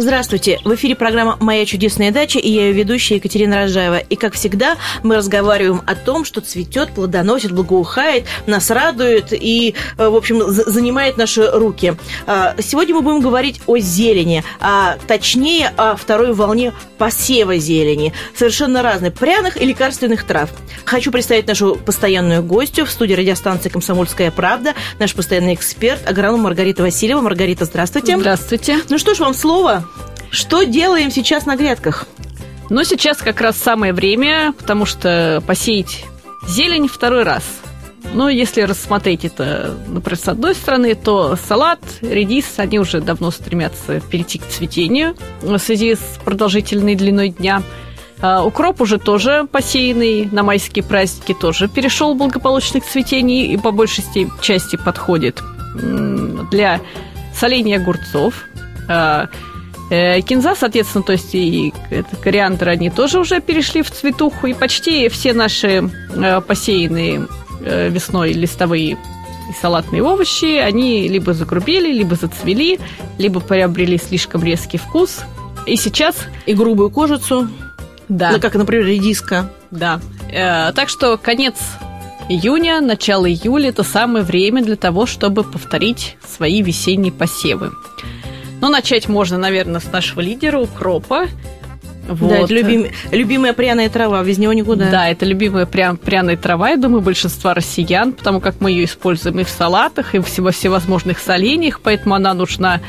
Здравствуйте! В эфире программа «Моя чудесная дача» и я ее ведущая Екатерина Рожаева. И, как всегда, мы разговариваем о том, что цветет, плодоносит, благоухает, нас радует и, э, в общем, занимает наши руки. А, сегодня мы будем говорить о зелени, а точнее о второй волне посева зелени. Совершенно разных пряных и лекарственных трав. Хочу представить нашу постоянную гостью в студии радиостанции «Комсомольская правда», наш постоянный эксперт, агроном Маргарита Васильева. Маргарита, здравствуйте. Здравствуйте. Ну что ж, вам слово. Что делаем сейчас на грядках? Ну, сейчас как раз самое время, потому что посеять зелень второй раз. Но если рассмотреть это, например, с одной стороны, то салат, редис, они уже давно стремятся перейти к цветению в связи с продолжительной длиной дня. А укроп уже тоже посеянный на майские праздники тоже перешел благополучно к цветению и по большей части подходит для соления огурцов. Э, кинза, соответственно, то есть и кориандр, они тоже уже перешли в цветуху, и почти все наши э, посеянные э, весной листовые и салатные овощи, они либо загрубели, либо зацвели, либо приобрели слишком резкий вкус. И сейчас... И грубую кожицу. Да. Ну, как, например, редиска. Да. Так что конец июня, начало июля – это самое время для того, чтобы повторить свои весенние посевы. Ну, начать можно, наверное, с нашего лидера, укропа. Вот. Да, это любим, любимая пряная трава, без него никуда. Да, это любимая прям, пряная трава, я думаю, большинства россиян, потому как мы ее используем и в салатах, и во всевозможных соленьях, поэтому она нужна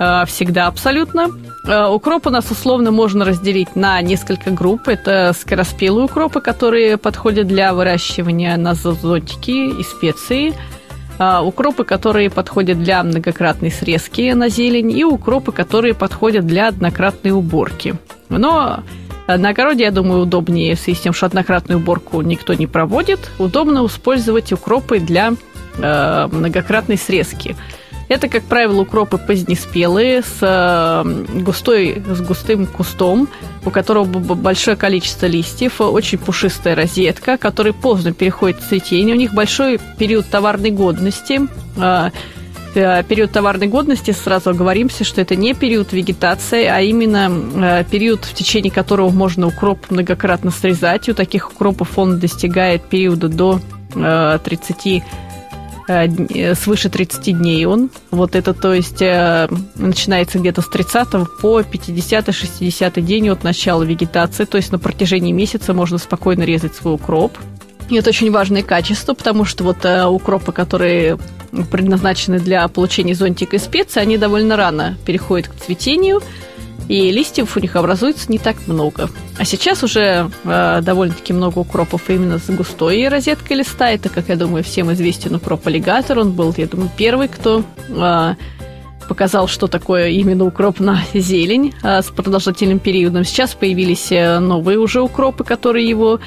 э, всегда абсолютно. Э, укроп у нас условно можно разделить на несколько групп. Это скороспелые укропы, которые подходят для выращивания на зонтики и специи – а, укропы, которые подходят для многократной срезки на зелень, и укропы, которые подходят для однократной уборки. Но на огороде, я думаю, удобнее, в связи с тем, что однократную уборку никто не проводит, удобно использовать укропы для э, многократной срезки. Это, как правило, укропы позднеспелые с, э, густой, с густым кустом, у которого большое количество листьев, очень пушистая розетка, который поздно переходит в цветение. У них большой период товарной годности. Э, э, период товарной годности, сразу оговоримся, что это не период вегетации, а именно период, в течение которого можно укроп многократно срезать. У таких укропов он достигает периода до 30 Э, э, свыше 30 дней он. Вот это, то есть, э, начинается где-то с 30 по 50-60 день от начала вегетации. То есть на протяжении месяца можно спокойно резать свой укроп. И это очень важное качество, потому что вот укропы, которые предназначены для получения зонтика и специй, они довольно рано переходят к цветению – и листьев у них образуется не так много. А сейчас уже э, довольно-таки много укропов именно с густой розеткой листа. Это, как я думаю, всем известен укроп аллигатор. Он был, я думаю, первый, кто э, показал, что такое именно укроп на зелень э, с продолжительным периодом. Сейчас появились э, новые уже укропы, которые его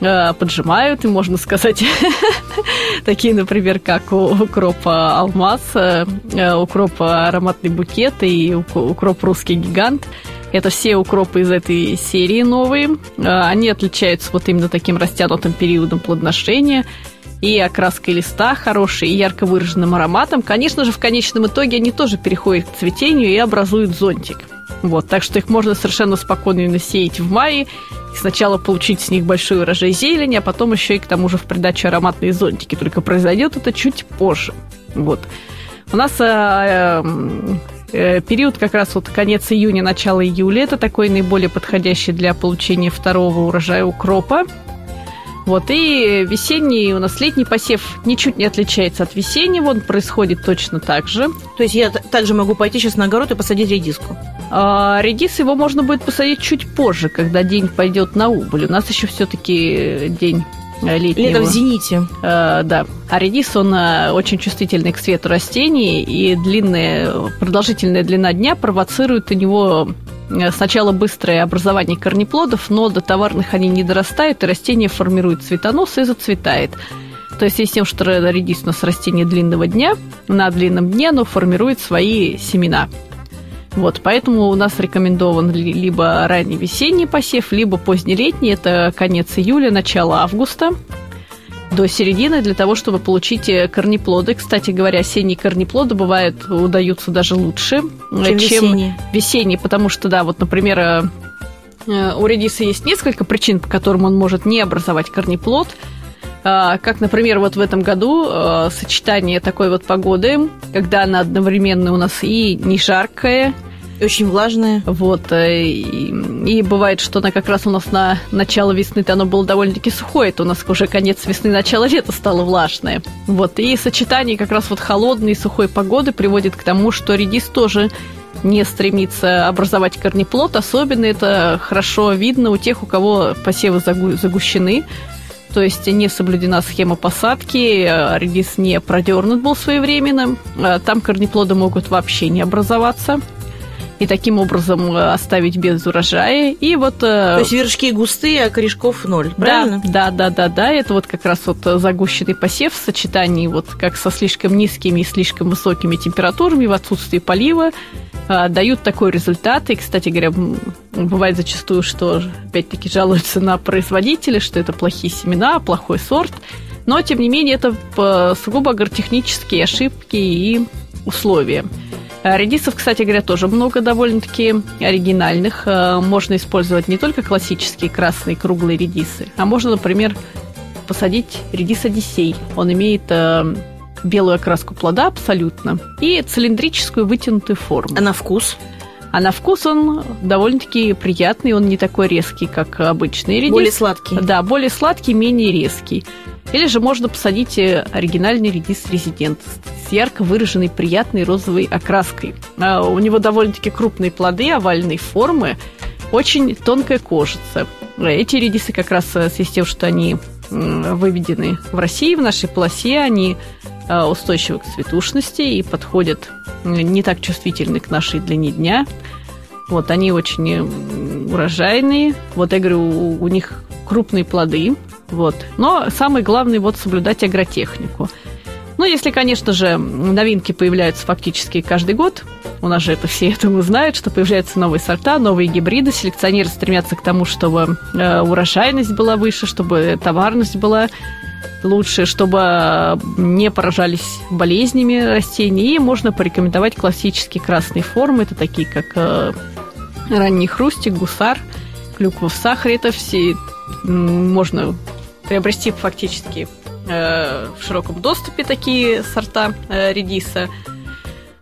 поджимают, и можно сказать, такие, например, как у укропа алмаз, э, э, укропа ароматный букет и укроп русский гигант. Это все укропы из этой серии новые. Они отличаются вот именно таким растянутым периодом плодоношения и окраской листа хорошей, и ярко выраженным ароматом. Конечно же, в конечном итоге они тоже переходят к цветению и образуют зонтик. Вот, так что их можно совершенно спокойно насеять в мае, сначала получить с них большой урожай зелени, а потом еще и к тому же в придачу ароматные зонтики. Только произойдет это чуть позже. Вот. У нас э, э, период как раз вот конец июня, начало июля. Это такой наиболее подходящий для получения второго урожая укропа. Вот, и весенний, у нас летний посев ничуть не отличается от весеннего, он происходит точно так же. То есть я также могу пойти сейчас на огород и посадить редиску? А, редис его можно будет посадить чуть позже, когда день пойдет на убыль. У нас еще все-таки день летнего. Лето в зените. А, да. А редис, он очень чувствительный к свету растений, и длинная, продолжительная длина дня провоцирует у него Э, сначала быстрое образование корнеплодов, но до товарных они не дорастают, и растение формирует цветонос и зацветает. То есть, с тем, что редис у нас растение длинного дня, на длинном дне оно формирует свои семена. Вот, поэтому у нас рекомендован либо ранний весенний посев, либо поздний летний, это конец июля, начало августа до середины для того, чтобы получить э, корнеплоды. Кстати говоря, осенние корнеплоды бывают, удаются даже лучше, чем, чем весенние. весенние, потому что, да, вот, например, э, э, у редиса есть несколько причин, по которым он может не образовать корнеплод. А, как, например, вот в этом году сочетание такой вот погоды, когда она одновременно у нас и не жаркая, очень влажная. Вот. И, и бывает, что она как раз у нас на начало весны-то оно было довольно-таки сухое, это у нас уже конец весны, начало лета стало влажное. Вот. И сочетание как раз вот холодной и сухой погоды приводит к тому, что редис тоже не стремится образовать корнеплод. Особенно это хорошо видно у тех, у кого посевы загущены. То есть не соблюдена схема посадки, редис не продернут был своевременно. Там корнеплоды могут вообще не образоваться и таким образом э, оставить без урожая. И вот... Э, То есть вершки густые, а корешков ноль, правильно? Да, да, да, да, да. Это вот как раз вот загущенный посев в сочетании вот как со слишком низкими и слишком высокими температурами в отсутствии полива э, дают такой результат. И, кстати говоря, бывает зачастую, что опять-таки жалуются на производителя, что это плохие семена, плохой сорт. Но, тем не менее, это сугубо агротехнические ошибки и условия. Э, редисов, кстати говоря, тоже много довольно-таки оригинальных. Э, можно использовать не только классические красные круглые редисы, а можно, например, посадить редис Одиссей. Он имеет э, белую окраску плода абсолютно и цилиндрическую вытянутую форму. А на вкус? А на вкус он довольно-таки приятный, он не такой резкий, как обычный редис. Более сладкий. Да, более сладкий, менее резкий. Или же можно посадить оригинальный редис резидент с ярко выраженной приятной розовой окраской. А у него довольно-таки крупные плоды овальной формы, очень тонкая кожица. Эти редисы как раз в связи с тем, что они выведены в России, в нашей полосе, они устойчивы к цветушности и подходят не так чувствительны к нашей длине дня. Вот, они очень урожайные. Вот я говорю, у, у них крупные плоды. Вот. Но самое главное вот соблюдать агротехнику. Ну, если, конечно же, новинки появляются фактически каждый год, у нас же это все этому знают, что появляются новые сорта, новые гибриды, селекционеры стремятся к тому, чтобы э, урожайность была выше, чтобы товарность была лучше, чтобы не поражались болезнями растений, и можно порекомендовать классические красные формы, это такие как э, ранний хрустик, гусар, клюква в сахаре, это все можно приобрести фактически э, в широком доступе такие сорта э, редиса.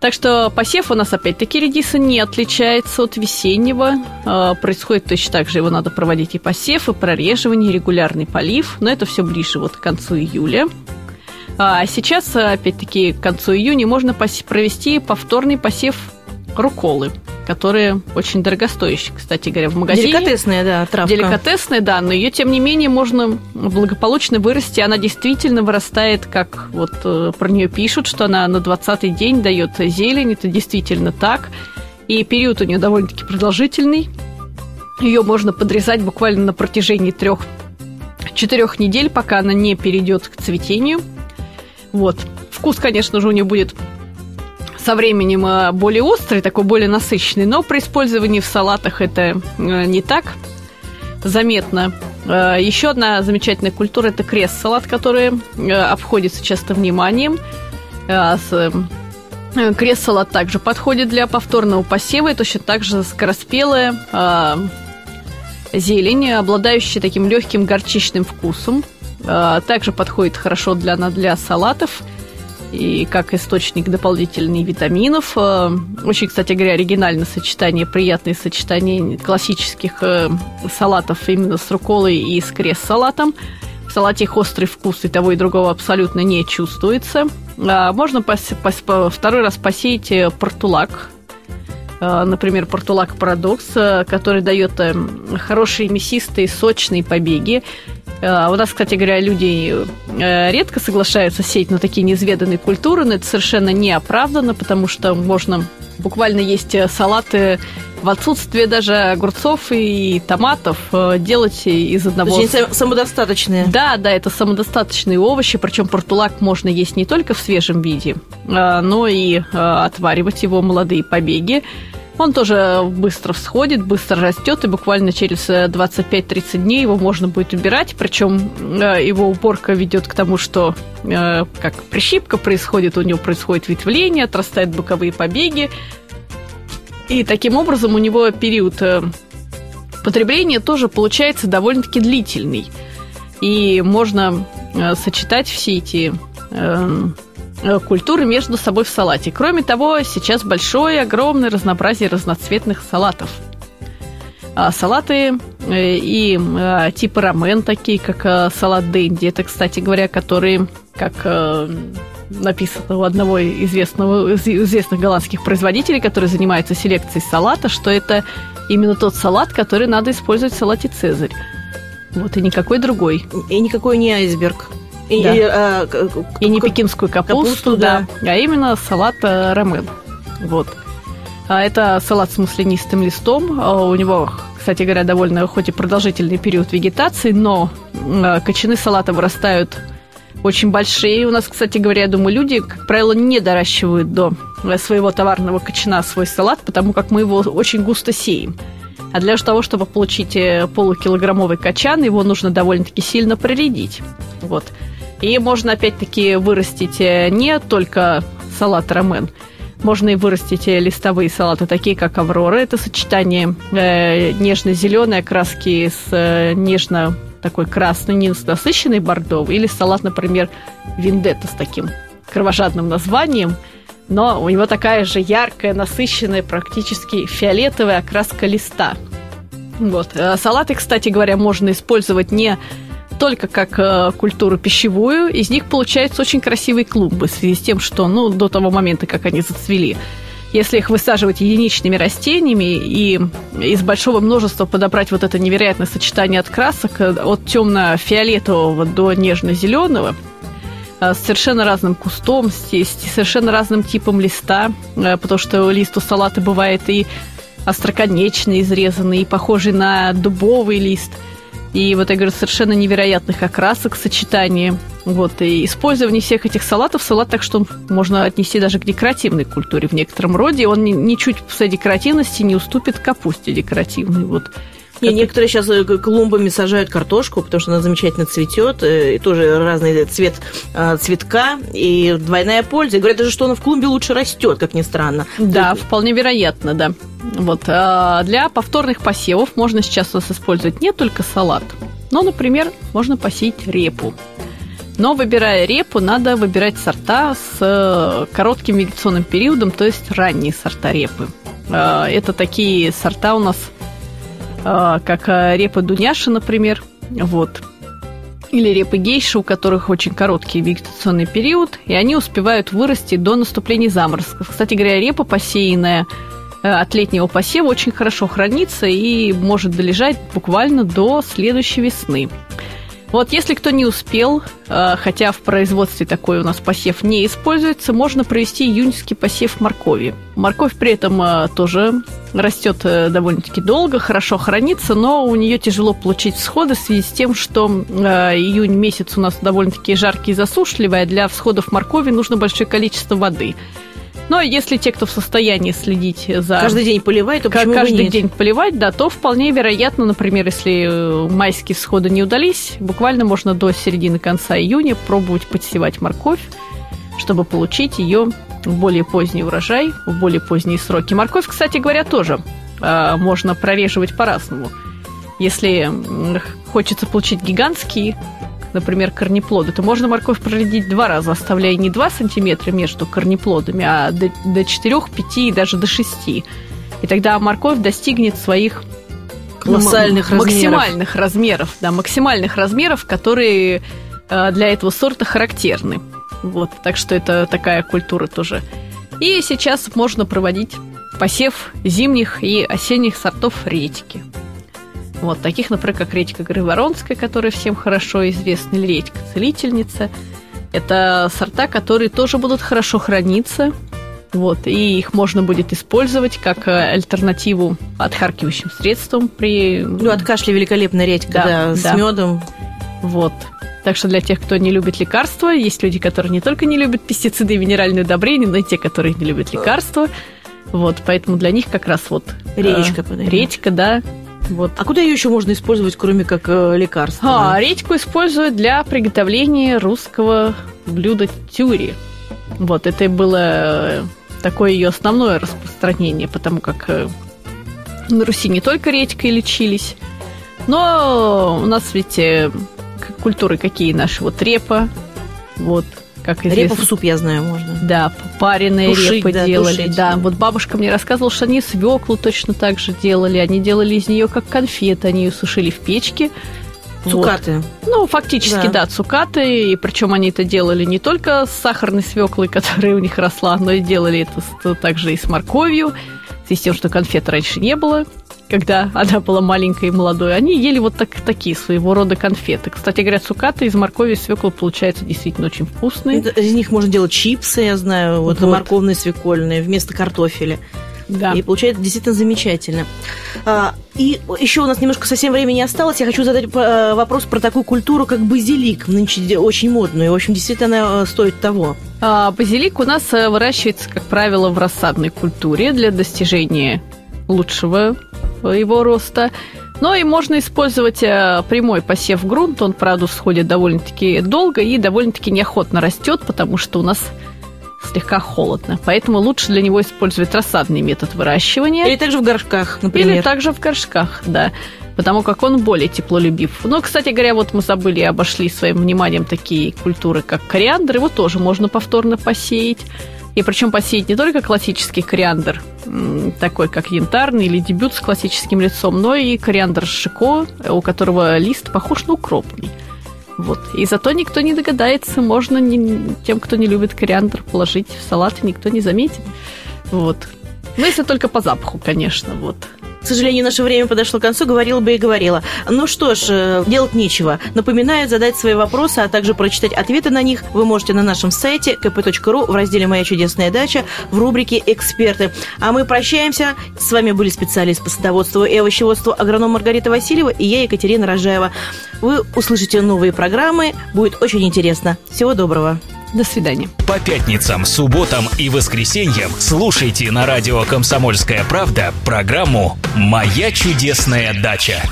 Так что посев у нас опять-таки редиса не отличается от весеннего. Э, происходит точно так же, его надо проводить и посев, и прореживание, и регулярный полив. Но это все ближе вот к концу июля. А сейчас, опять-таки, к концу июня можно провести повторный посев руколы которые очень дорогостоящие, кстати говоря, в магазине. Деликатесная, да, травка. Деликатесная, да, но ее, тем не менее, можно благополучно вырасти. Она действительно вырастает, как вот э, про нее пишут, что она на 20-й день дает зелень. Это действительно так. И период у нее довольно-таки продолжительный. Ее можно подрезать буквально на протяжении трех четырех недель, пока она не перейдет к цветению. Вот. Вкус, конечно же, у нее будет со временем э, более острый, такой более насыщенный, но при использовании в салатах это э, не так заметно. Э, Еще одна замечательная культура – это крест-салат, который обходится часто вниманием. Крест-салат также подходит для повторного посева, и точно так же скороспелая зелень, обладающая таким легким горчичным вкусом. Также подходит хорошо для, для салатов – и как источник дополнительных витаминов. Э, очень, кстати говоря, оригинальное сочетание, приятное сочетание классических э, салатов именно с руколой и с крест-салатом. В салате их острый вкус и того и другого абсолютно не чувствуется. А можно пос- пос- второй раз посеять э, портулак, например, портулак парадокс, который дает хорошие мясистые сочные побеги. Э, у нас, кстати говоря, люди э, редко соглашаются сеять на такие неизведанные культуры, но это совершенно не оправдано, потому что можно буквально есть э, салаты в отсутствие даже огурцов и томатов делать из одного... То есть они самодостаточные. Да, да, это самодостаточные овощи, причем портулак можно есть не только в свежем виде, но и отваривать его молодые побеги. Он тоже быстро всходит, быстро растет, и буквально через 25-30 э, дней его можно будет убирать. Причем э, его уборка ведет к тому, что э, как прищипка происходит, у него происходит ветвление, отрастают боковые побеги. И таким образом у него период потребления тоже получается довольно-таки длительный. И можно сочетать все эти Э, культуры между собой в салате. Кроме того, сейчас большое, огромное разнообразие разноцветных салатов. А салаты э, и э, типа рамен, такие как салат Дэнди, это, кстати говоря, которые, как написано у одного известного, известных голландских производителей, который занимается селекцией салата, что это именно тот салат, который надо использовать в салате «Цезарь». Вот, и никакой другой. И никакой не айсберг. И, да. и, а, и не пекинскую капусту, капусту да, да, а именно салат э, рамен. Вот. А это салат с маслянистым листом. А у него, кстати говоря, довольно хоть и продолжительный период вегетации, но э, кочаны салата вырастают очень большие. У нас, кстати говоря, я думаю, люди, как правило, не доращивают до своего товарного кочана свой салат, потому как мы его очень густо сеем. А для того, чтобы получить э, полукилограммовый качан, его нужно довольно-таки сильно проредить. Вот. И можно опять-таки вырастить э, не только салат рамен, можно и вырастить э, листовые салаты, такие как Аврора. Это сочетание э, нежно-зеленой окраски с э, нежно такой красной, не насыщенной бордовой. Или салат, например, Виндетта с таким кровожадным названием. Но у него такая же яркая, насыщенная, практически фиолетовая окраска листа. Вот. Э, салаты, кстати говоря, можно использовать не только как э, культуру пищевую, из них получаются очень красивые клумбы в связи с тем, что ну, до того момента, как они зацвели, если их высаживать единичными растениями и из большого множества подобрать вот это невероятное сочетание от красок, э, от темно-фиолетового до нежно-зеленого, э, с совершенно разным кустом, с совершенно разным типом листа, потому что лист у салата бывает и остроконечный, изрезанный, и похожий на дубовый лист – и вот я говорю, совершенно невероятных окрасок, сочетания. Вот, и использование всех этих салатов, салат так, что можно отнести даже к декоративной культуре в некотором роде. Он ничуть в своей декоративности не уступит капусте декоративной. Вот. Не, некоторые сейчас э, клумбами сажают картошку, потому что она замечательно цветет, э, и тоже разный цвет э, цветка, и двойная польза. И говорят даже, что она в клумбе лучше растет, как ни странно. Да, вполне вероятно, да. Вот. А для повторных посевов можно сейчас у нас использовать не только салат, но, например, можно посеять репу. Но выбирая репу, надо выбирать сорта с коротким вегетационным периодом, то есть ранние сорта репы. А, это такие сорта у нас а, как а, репа Дуняша, например, вот. Или репы гейши, у которых очень короткий вегетационный период, и они успевают вырасти до наступления заморозков. Кстати говоря, репа посеянная э, от летнего посева очень хорошо хранится и может долежать буквально до следующей весны. Вот если кто не успел, э, хотя в производстве такой у нас посев не используется, можно провести июньский посев моркови. Морковь при этом э, тоже растет э, довольно-таки долго, хорошо хранится, но у нее тяжело получить всходы в связи с тем, что июнь месяц у нас довольно-таки жаркий и засушливый, а для всходов моркови нужно большое количество воды – но если те, кто в состоянии следить за... Каждый день поливать, то почему Каждый день поливать, да, то вполне вероятно, например, если э, майские всходы не удались, буквально можно до середины конца июня пробовать подсевать морковь, чтобы получить ее в более поздний урожай, в более поздние сроки. Морковь, кстати говоря, тоже э, можно прореживать по-разному. Если хочется получить гигантский например, корнеплоды, то можно морковь проредить два раза, оставляя не 2 сантиметра между корнеплодами, а до, до 4, 5 и даже до 6. И тогда морковь достигнет своих колоссальных м- максимальных размеров, да, максимальных размеров, которые э, для этого сорта характерны. Вот, так что это такая культура тоже. И сейчас можно проводить посев зимних и осенних сортов редьки. Вот, таких, например, как редька Грыворонская, которая всем хорошо известна, или редька Целительница. Это сорта, которые тоже будут хорошо храниться, вот, и их можно будет использовать как э, альтернативу отхаркивающим средствам при... Ну, от кашля великолепная редька, да, да, да. с медом. Вот. Так что для тех, кто не любит лекарства, есть люди, которые не только не любят пестициды и минеральные удобрения, но и те, которые не любят лекарства, Вот, поэтому для них как раз вот... Речка, э, Речка, да. Вот. А куда ее еще можно использовать, кроме как э, лекарства? А, редьку используют для приготовления русского блюда тюри. Вот, это было э, такое ее основное распространение, потому как э, на Руси не только редькой лечились, но у нас ведь культуры какие наши, вот репа, вот, как известно. Репу в суп, я знаю, можно. Да, пареные тушить, репы да, делали. Тушить. Да, вот бабушка мне рассказывала, что они свеклу точно так же делали. Они делали из нее как конфеты, они ее сушили в печке. Цукаты. Вот. Ну, фактически, да. да, цукаты. И причем они это делали не только с сахарной свеклой, которая у них росла, но и делали это также и с морковью. В связи с тем, что конфет раньше не было когда она была маленькой и молодой, они ели вот так, такие своего рода конфеты. Кстати говоря, цукаты из моркови и свеклы получаются действительно очень вкусные. Из них можно делать чипсы, я знаю, вот, вот. морковные, свекольные, вместо картофеля. Да. И получается действительно замечательно. А, и еще у нас немножко совсем времени осталось. Я хочу задать э, вопрос про такую культуру, как базилик. Нынче очень модную. И, в общем, действительно она э, стоит того. А, базилик у нас э, выращивается, как правило, в рассадной культуре для достижения лучшего его роста. Но и можно использовать прямой посев в грунт. Он, правда, всходит довольно-таки долго и довольно-таки неохотно растет, потому что у нас слегка холодно. Поэтому лучше для него использовать рассадный метод выращивания. Или также в горшках, например. Или также в горшках, да. Потому как он более теплолюбив. Но, кстати говоря, вот мы забыли и обошли своим вниманием такие культуры, как кориандр. Его тоже можно повторно посеять. И причем посеять не только классический кориандр, такой как янтарный или дебют с классическим лицом, но и кориандр шико, у которого лист похож на укропный. Вот. И зато никто не догадается, можно не, тем, кто не любит кориандр, положить в салат, и никто не заметит. Вот. Ну, если только по запаху, конечно, вот. К сожалению, наше время подошло к концу, говорила бы и говорила. Ну что ж, э, делать нечего. Напоминаю, задать свои вопросы, а также прочитать ответы на них вы можете на нашем сайте kp.ru в разделе «Моя чудесная дача» в рубрике «Эксперты». А мы прощаемся. С вами были специалист по садоводству и овощеводству агроном Маргарита Васильева и я, Екатерина Рожаева. Вы услышите новые программы. Будет очень интересно. Всего доброго. До свидания. По пятницам, субботам и воскресеньям слушайте на радио «Комсомольская правда» программу «Моя чудесная дача».